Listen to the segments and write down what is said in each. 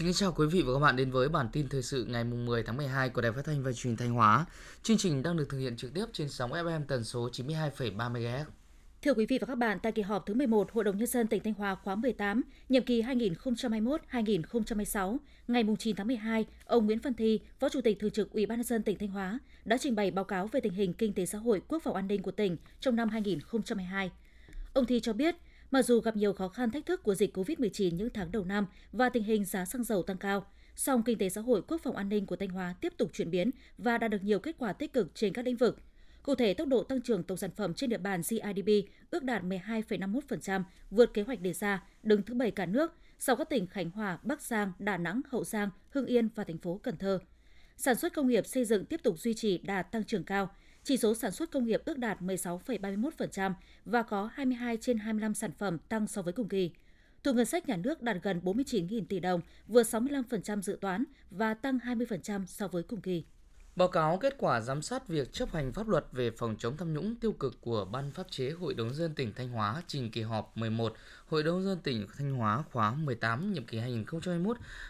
Xin kính chào quý vị và các bạn đến với bản tin thời sự ngày 10 tháng 12 của Đài Phát thanh và Truyền hình Thanh Hóa. Chương trình đang được thực hiện trực tiếp trên sóng FM tần số 92,3 MHz. Thưa quý vị và các bạn, tại kỳ họp thứ 11 Hội đồng Nhân dân tỉnh Thanh Hóa khóa 18, nhiệm kỳ 2021-2026, ngày 9 tháng 12, ông Nguyễn Văn Thi, Phó Chủ tịch Thường trực Ủy ban nhân dân tỉnh Thanh Hóa, đã trình bày báo cáo về tình hình kinh tế xã hội, quốc phòng an ninh của tỉnh trong năm 2022. Ông Thi cho biết, Mặc dù gặp nhiều khó khăn thách thức của dịch COVID-19 những tháng đầu năm và tình hình giá xăng dầu tăng cao, song kinh tế xã hội quốc phòng an ninh của Thanh Hóa tiếp tục chuyển biến và đạt được nhiều kết quả tích cực trên các lĩnh vực. Cụ thể, tốc độ tăng trưởng tổng sản phẩm trên địa bàn GIDP ước đạt 12,51%, vượt kế hoạch đề ra, đứng thứ bảy cả nước, sau các tỉnh Khánh Hòa, Bắc Giang, Đà Nẵng, Hậu Giang, Hưng Yên và thành phố Cần Thơ. Sản xuất công nghiệp xây dựng tiếp tục duy trì đạt tăng trưởng cao, chỉ số sản xuất công nghiệp ước đạt 16,31% và có 22 trên 25 sản phẩm tăng so với cùng kỳ. Thu ngân sách nhà nước đạt gần 49.000 tỷ đồng, vừa 65% dự toán và tăng 20% so với cùng kỳ. Báo cáo kết quả giám sát việc chấp hành pháp luật về phòng chống tham nhũng tiêu cực của Ban pháp chế Hội đồng dân tỉnh Thanh Hóa trình kỳ họp 11 Hội đồng dân tỉnh Thanh Hóa khóa 18 nhiệm kỳ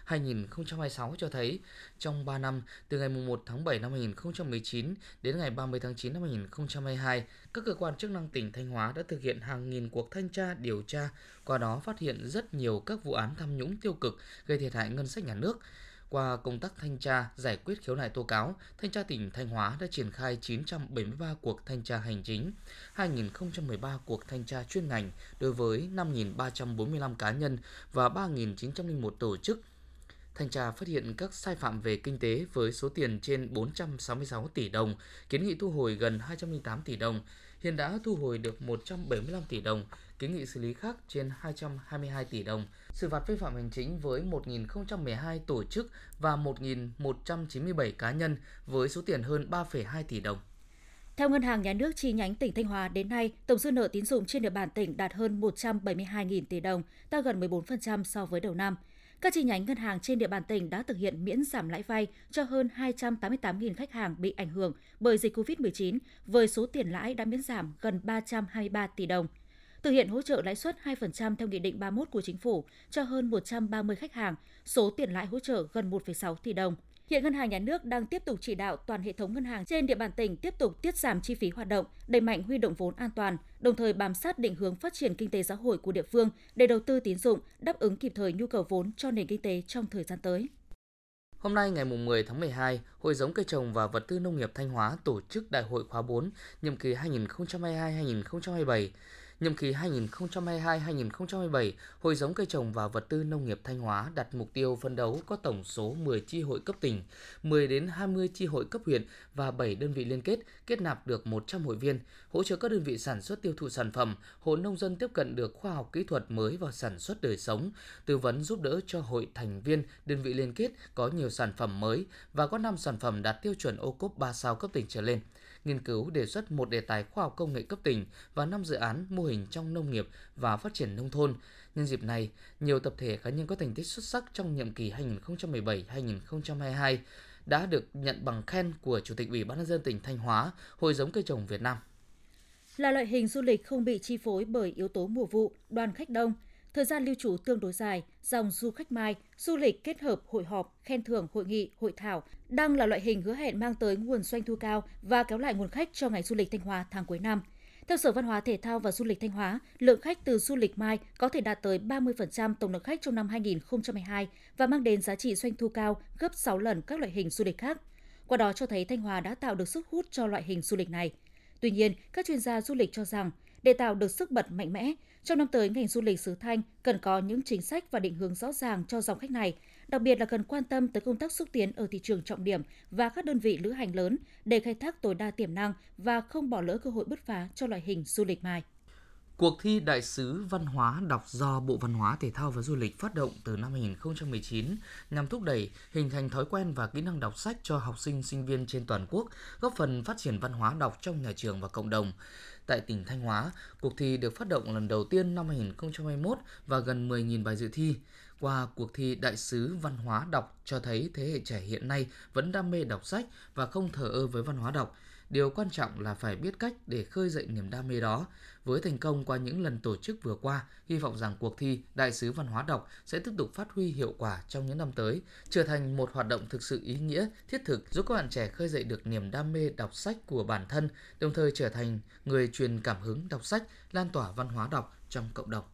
2021-2026 cho thấy trong 3 năm từ ngày 1 tháng 7 năm 2019 đến ngày 30 tháng 9 năm 2022, các cơ quan chức năng tỉnh Thanh Hóa đã thực hiện hàng nghìn cuộc thanh tra điều tra, qua đó phát hiện rất nhiều các vụ án tham nhũng tiêu cực gây thiệt hại ngân sách nhà nước. Qua công tác thanh tra, giải quyết khiếu nại tố cáo, Thanh tra tỉnh Thanh Hóa đã triển khai 973 cuộc thanh tra hành chính, 2.013 cuộc thanh tra chuyên ngành đối với 5.345 cá nhân và 3.901 tổ chức. Thanh tra phát hiện các sai phạm về kinh tế với số tiền trên 466 tỷ đồng, kiến nghị thu hồi gần 208 tỷ đồng, hiện đã thu hồi được 175 tỷ đồng, kiến nghị xử lý khác trên 222 tỷ đồng, xử phạt vi phạm hành chính với 1.012 tổ chức và 1.197 cá nhân với số tiền hơn 3,2 tỷ đồng. Theo Ngân hàng Nhà nước chi nhánh tỉnh Thanh Hóa đến nay, tổng dư nợ tín dụng trên địa bàn tỉnh đạt hơn 172.000 tỷ đồng, tăng gần 14% so với đầu năm. Các chi nhánh ngân hàng trên địa bàn tỉnh đã thực hiện miễn giảm lãi vay cho hơn 288.000 khách hàng bị ảnh hưởng bởi dịch COVID-19 với số tiền lãi đã miễn giảm gần 323 tỷ đồng. Thực hiện hỗ trợ lãi suất 2% theo Nghị định 31 của Chính phủ cho hơn 130 khách hàng, số tiền lãi hỗ trợ gần 1,6 tỷ đồng. Hiện Ngân hàng Nhà nước đang tiếp tục chỉ đạo toàn hệ thống ngân hàng trên địa bàn tỉnh tiếp tục tiết giảm chi phí hoạt động, đẩy mạnh huy động vốn an toàn, đồng thời bám sát định hướng phát triển kinh tế xã hội của địa phương để đầu tư tín dụng, đáp ứng kịp thời nhu cầu vốn cho nền kinh tế trong thời gian tới. Hôm nay ngày 10 tháng 12, Hội giống cây trồng và vật tư nông nghiệp Thanh Hóa tổ chức Đại hội khóa 4, nhiệm kỳ 2022-2027. Nhiệm kỳ 2022-2027, Hội giống cây trồng và vật tư nông nghiệp Thanh Hóa đặt mục tiêu phân đấu có tổng số 10 chi hội cấp tỉnh, 10 đến 20 chi hội cấp huyện và 7 đơn vị liên kết kết nạp được 100 hội viên, hỗ trợ các đơn vị sản xuất tiêu thụ sản phẩm, hộ nông dân tiếp cận được khoa học kỹ thuật mới vào sản xuất đời sống, tư vấn giúp đỡ cho hội thành viên, đơn vị liên kết có nhiều sản phẩm mới và có 5 sản phẩm đạt tiêu chuẩn ô cốp 3 sao cấp tỉnh trở lên nghiên cứu đề xuất một đề tài khoa học công nghệ cấp tỉnh và 5 dự án mô hình trong nông nghiệp và phát triển nông thôn. Nhân dịp này, nhiều tập thể cá nhân có thành tích xuất sắc trong nhiệm kỳ 2017-2022 đã được nhận bằng khen của Chủ tịch Ủy ban nhân dân tỉnh Thanh Hóa, Hội giống cây trồng Việt Nam. Là loại hình du lịch không bị chi phối bởi yếu tố mùa vụ, đoàn khách đông, Thời gian lưu trú tương đối dài, dòng du khách mai, du lịch kết hợp hội họp, khen thưởng, hội nghị, hội thảo đang là loại hình hứa hẹn mang tới nguồn doanh thu cao và kéo lại nguồn khách cho ngành du lịch Thanh Hóa tháng cuối năm. Theo Sở Văn hóa Thể thao và Du lịch Thanh Hóa, lượng khách từ du lịch mai có thể đạt tới 30% tổng lượng khách trong năm 2022 và mang đến giá trị doanh thu cao gấp 6 lần các loại hình du lịch khác. Qua đó cho thấy Thanh Hóa đã tạo được sức hút cho loại hình du lịch này. Tuy nhiên, các chuyên gia du lịch cho rằng để tạo được sức bật mạnh mẽ, trong năm tới ngành du lịch xứ Thanh cần có những chính sách và định hướng rõ ràng cho dòng khách này, đặc biệt là cần quan tâm tới công tác xúc tiến ở thị trường trọng điểm và các đơn vị lữ hành lớn để khai thác tối đa tiềm năng và không bỏ lỡ cơ hội bứt phá cho loại hình du lịch mai. Cuộc thi Đại sứ Văn hóa đọc do Bộ Văn hóa Thể thao và Du lịch phát động từ năm 2019 nhằm thúc đẩy hình thành thói quen và kỹ năng đọc sách cho học sinh, sinh viên trên toàn quốc, góp phần phát triển văn hóa đọc trong nhà trường và cộng đồng. Tại tỉnh Thanh Hóa, cuộc thi được phát động lần đầu tiên năm 2021 và gần 10.000 bài dự thi. Qua cuộc thi Đại sứ Văn hóa đọc cho thấy thế hệ trẻ hiện nay vẫn đam mê đọc sách và không thờ ơ với văn hóa đọc – điều quan trọng là phải biết cách để khơi dậy niềm đam mê đó. Với thành công qua những lần tổ chức vừa qua, hy vọng rằng cuộc thi Đại sứ văn hóa đọc sẽ tiếp tục phát huy hiệu quả trong những năm tới, trở thành một hoạt động thực sự ý nghĩa, thiết thực giúp các bạn trẻ khơi dậy được niềm đam mê đọc sách của bản thân, đồng thời trở thành người truyền cảm hứng đọc sách, lan tỏa văn hóa đọc trong cộng đồng.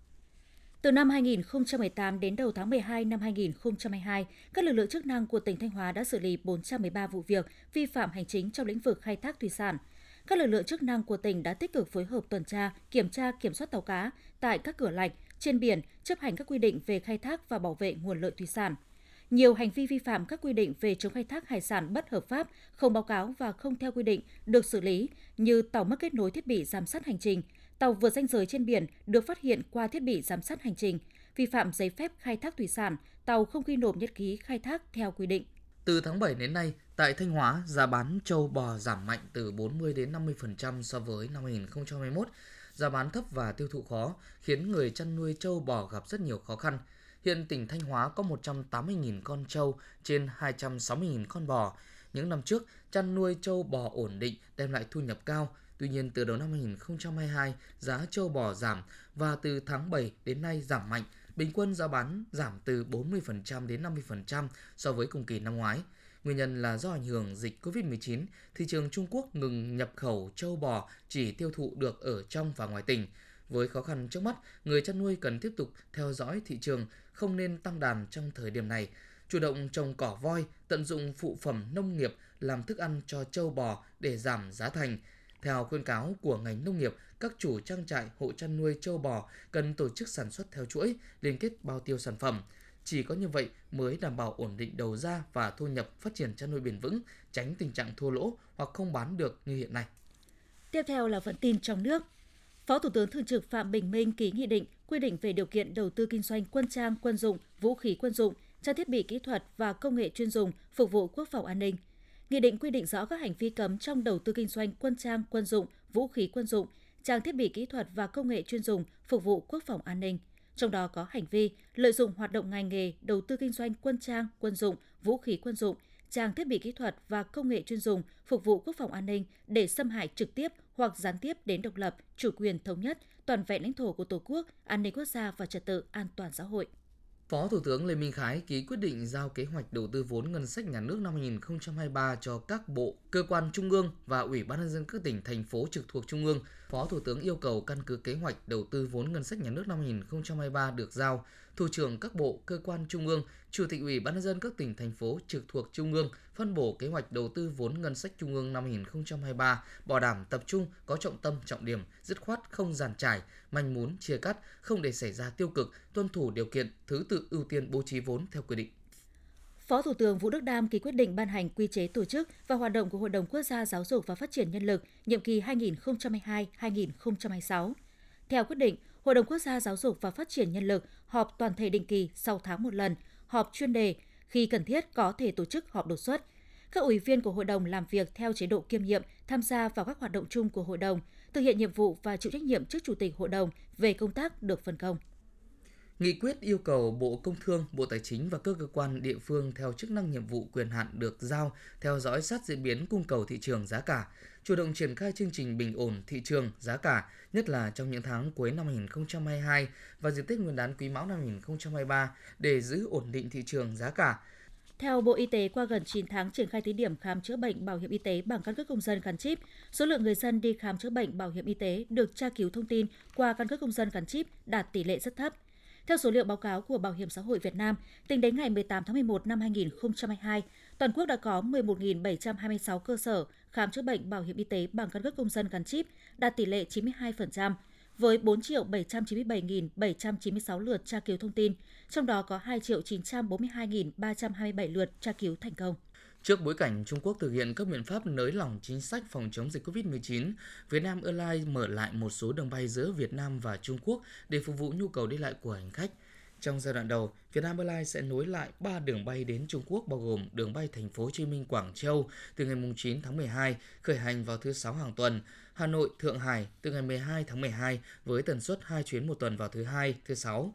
Từ năm 2018 đến đầu tháng 12 năm 2022, các lực lượng chức năng của tỉnh Thanh Hóa đã xử lý 413 vụ việc vi phạm hành chính trong lĩnh vực khai thác thủy sản. Các lực lượng chức năng của tỉnh đã tích cực phối hợp tuần tra, kiểm tra, kiểm soát tàu cá tại các cửa lạch, trên biển, chấp hành các quy định về khai thác và bảo vệ nguồn lợi thủy sản. Nhiều hành vi vi phạm các quy định về chống khai thác hải sản bất hợp pháp, không báo cáo và không theo quy định được xử lý như tàu mất kết nối thiết bị giám sát hành trình, tàu vượt danh giới trên biển được phát hiện qua thiết bị giám sát hành trình, vi phạm giấy phép khai thác thủy sản, tàu không ghi nộp nhật ký khai thác theo quy định. Từ tháng 7 đến nay, tại Thanh Hóa, giá bán trâu bò giảm mạnh từ 40 đến 50% so với năm 2021. Giá bán thấp và tiêu thụ khó khiến người chăn nuôi trâu bò gặp rất nhiều khó khăn. Hiện tỉnh Thanh Hóa có 180.000 con trâu trên 260.000 con bò. Những năm trước, chăn nuôi trâu bò ổn định đem lại thu nhập cao. Tuy nhiên, từ đầu năm 2022, giá châu bò giảm và từ tháng 7 đến nay giảm mạnh. Bình quân giá bán giảm từ 40% đến 50% so với cùng kỳ năm ngoái. Nguyên nhân là do ảnh hưởng dịch COVID-19, thị trường Trung Quốc ngừng nhập khẩu châu bò chỉ tiêu thụ được ở trong và ngoài tỉnh. Với khó khăn trước mắt, người chăn nuôi cần tiếp tục theo dõi thị trường, không nên tăng đàn trong thời điểm này. Chủ động trồng cỏ voi, tận dụng phụ phẩm nông nghiệp làm thức ăn cho châu bò để giảm giá thành. Theo khuyên cáo của ngành nông nghiệp, các chủ trang trại, hộ chăn nuôi châu bò cần tổ chức sản xuất theo chuỗi, liên kết bao tiêu sản phẩm. Chỉ có như vậy mới đảm bảo ổn định đầu ra và thu nhập phát triển chăn nuôi bền vững, tránh tình trạng thua lỗ hoặc không bán được như hiện nay. Tiếp theo là phần tin trong nước. Phó Thủ tướng Thường trực Phạm Bình Minh ký nghị định quy định về điều kiện đầu tư kinh doanh quân trang, quân dụng, vũ khí quân dụng, trang thiết bị kỹ thuật và công nghệ chuyên dùng phục vụ quốc phòng an ninh. Nghị định quy định rõ các hành vi cấm trong đầu tư kinh doanh quân trang, quân dụng, vũ khí quân dụng, trang thiết bị kỹ thuật và công nghệ chuyên dùng phục vụ quốc phòng an ninh. Trong đó có hành vi lợi dụng hoạt động ngành nghề đầu tư kinh doanh quân trang, quân dụng, vũ khí quân dụng, trang thiết bị kỹ thuật và công nghệ chuyên dùng phục vụ quốc phòng an ninh để xâm hại trực tiếp hoặc gián tiếp đến độc lập, chủ quyền thống nhất, toàn vẹn lãnh thổ của Tổ quốc, an ninh quốc gia và trật tự an toàn xã hội. Phó Thủ tướng Lê Minh Khái ký quyết định giao kế hoạch đầu tư vốn ngân sách nhà nước năm 2023 cho các bộ, cơ quan trung ương và Ủy ban nhân dân các tỉnh thành phố trực thuộc trung ương. Phó Thủ tướng yêu cầu căn cứ kế hoạch đầu tư vốn ngân sách nhà nước năm 2023 được giao, thủ trưởng các bộ, cơ quan trung ương, chủ tịch Ủy ban nhân dân các tỉnh thành phố trực thuộc trung ương phân bổ kế hoạch đầu tư vốn ngân sách trung ương năm 2023, bảo đảm tập trung, có trọng tâm, trọng điểm, dứt khoát không giàn trải, manh mún, chia cắt, không để xảy ra tiêu cực, tuân thủ điều kiện, thứ tự ưu tiên bố trí vốn theo quy định. Phó Thủ tướng Vũ Đức Đam ký quyết định ban hành quy chế tổ chức và hoạt động của Hội đồng Quốc gia Giáo dục và Phát triển Nhân lực nhiệm kỳ 2022-2026. Theo quyết định, Hội đồng Quốc gia Giáo dục và Phát triển Nhân lực họp toàn thể định kỳ sau tháng một lần, họp chuyên đề, khi cần thiết có thể tổ chức họp đột xuất. Các ủy viên của hội đồng làm việc theo chế độ kiêm nhiệm, tham gia vào các hoạt động chung của hội đồng, thực hiện nhiệm vụ và chịu trách nhiệm trước chủ tịch hội đồng về công tác được phân công. Nghị quyết yêu cầu Bộ Công Thương, Bộ Tài chính và các cơ quan địa phương theo chức năng nhiệm vụ quyền hạn được giao theo dõi sát diễn biến cung cầu thị trường giá cả, chủ động triển khai chương trình bình ổn thị trường giá cả, nhất là trong những tháng cuối năm 2022 và dịp Tết Nguyên đán Quý Mão năm 2023 để giữ ổn định thị trường giá cả, theo Bộ Y tế, qua gần 9 tháng triển khai thí điểm khám chữa bệnh bảo hiểm y tế bằng căn cước công dân gắn chip, số lượng người dân đi khám chữa bệnh bảo hiểm y tế được tra cứu thông tin qua căn cước công dân gắn chip đạt tỷ lệ rất thấp. Theo số liệu báo cáo của Bảo hiểm xã hội Việt Nam, tính đến ngày 18 tháng 11 năm 2022, toàn quốc đã có 11.726 cơ sở khám chữa bệnh bảo hiểm y tế bằng căn cước công dân gắn chip, đạt tỷ lệ 92%, với 4 797.796 lượt tra cứu thông tin, trong đó có 2 942.327 lượt tra cứu thành công. Trước bối cảnh Trung Quốc thực hiện các biện pháp nới lỏng chính sách phòng chống dịch COVID-19, Việt Nam Airlines mở lại một số đường bay giữa Việt Nam và Trung Quốc để phục vụ nhu cầu đi lại của hành khách. Trong giai đoạn đầu, Vietnam Airlines sẽ nối lại 3 đường bay đến Trung Quốc bao gồm đường bay thành phố Hồ Chí Minh Quảng Châu từ ngày 9 tháng 12 khởi hành vào thứ sáu hàng tuần, Hà Nội Thượng Hải từ ngày 12 tháng 12 với tần suất 2 chuyến một tuần vào thứ hai, thứ sáu.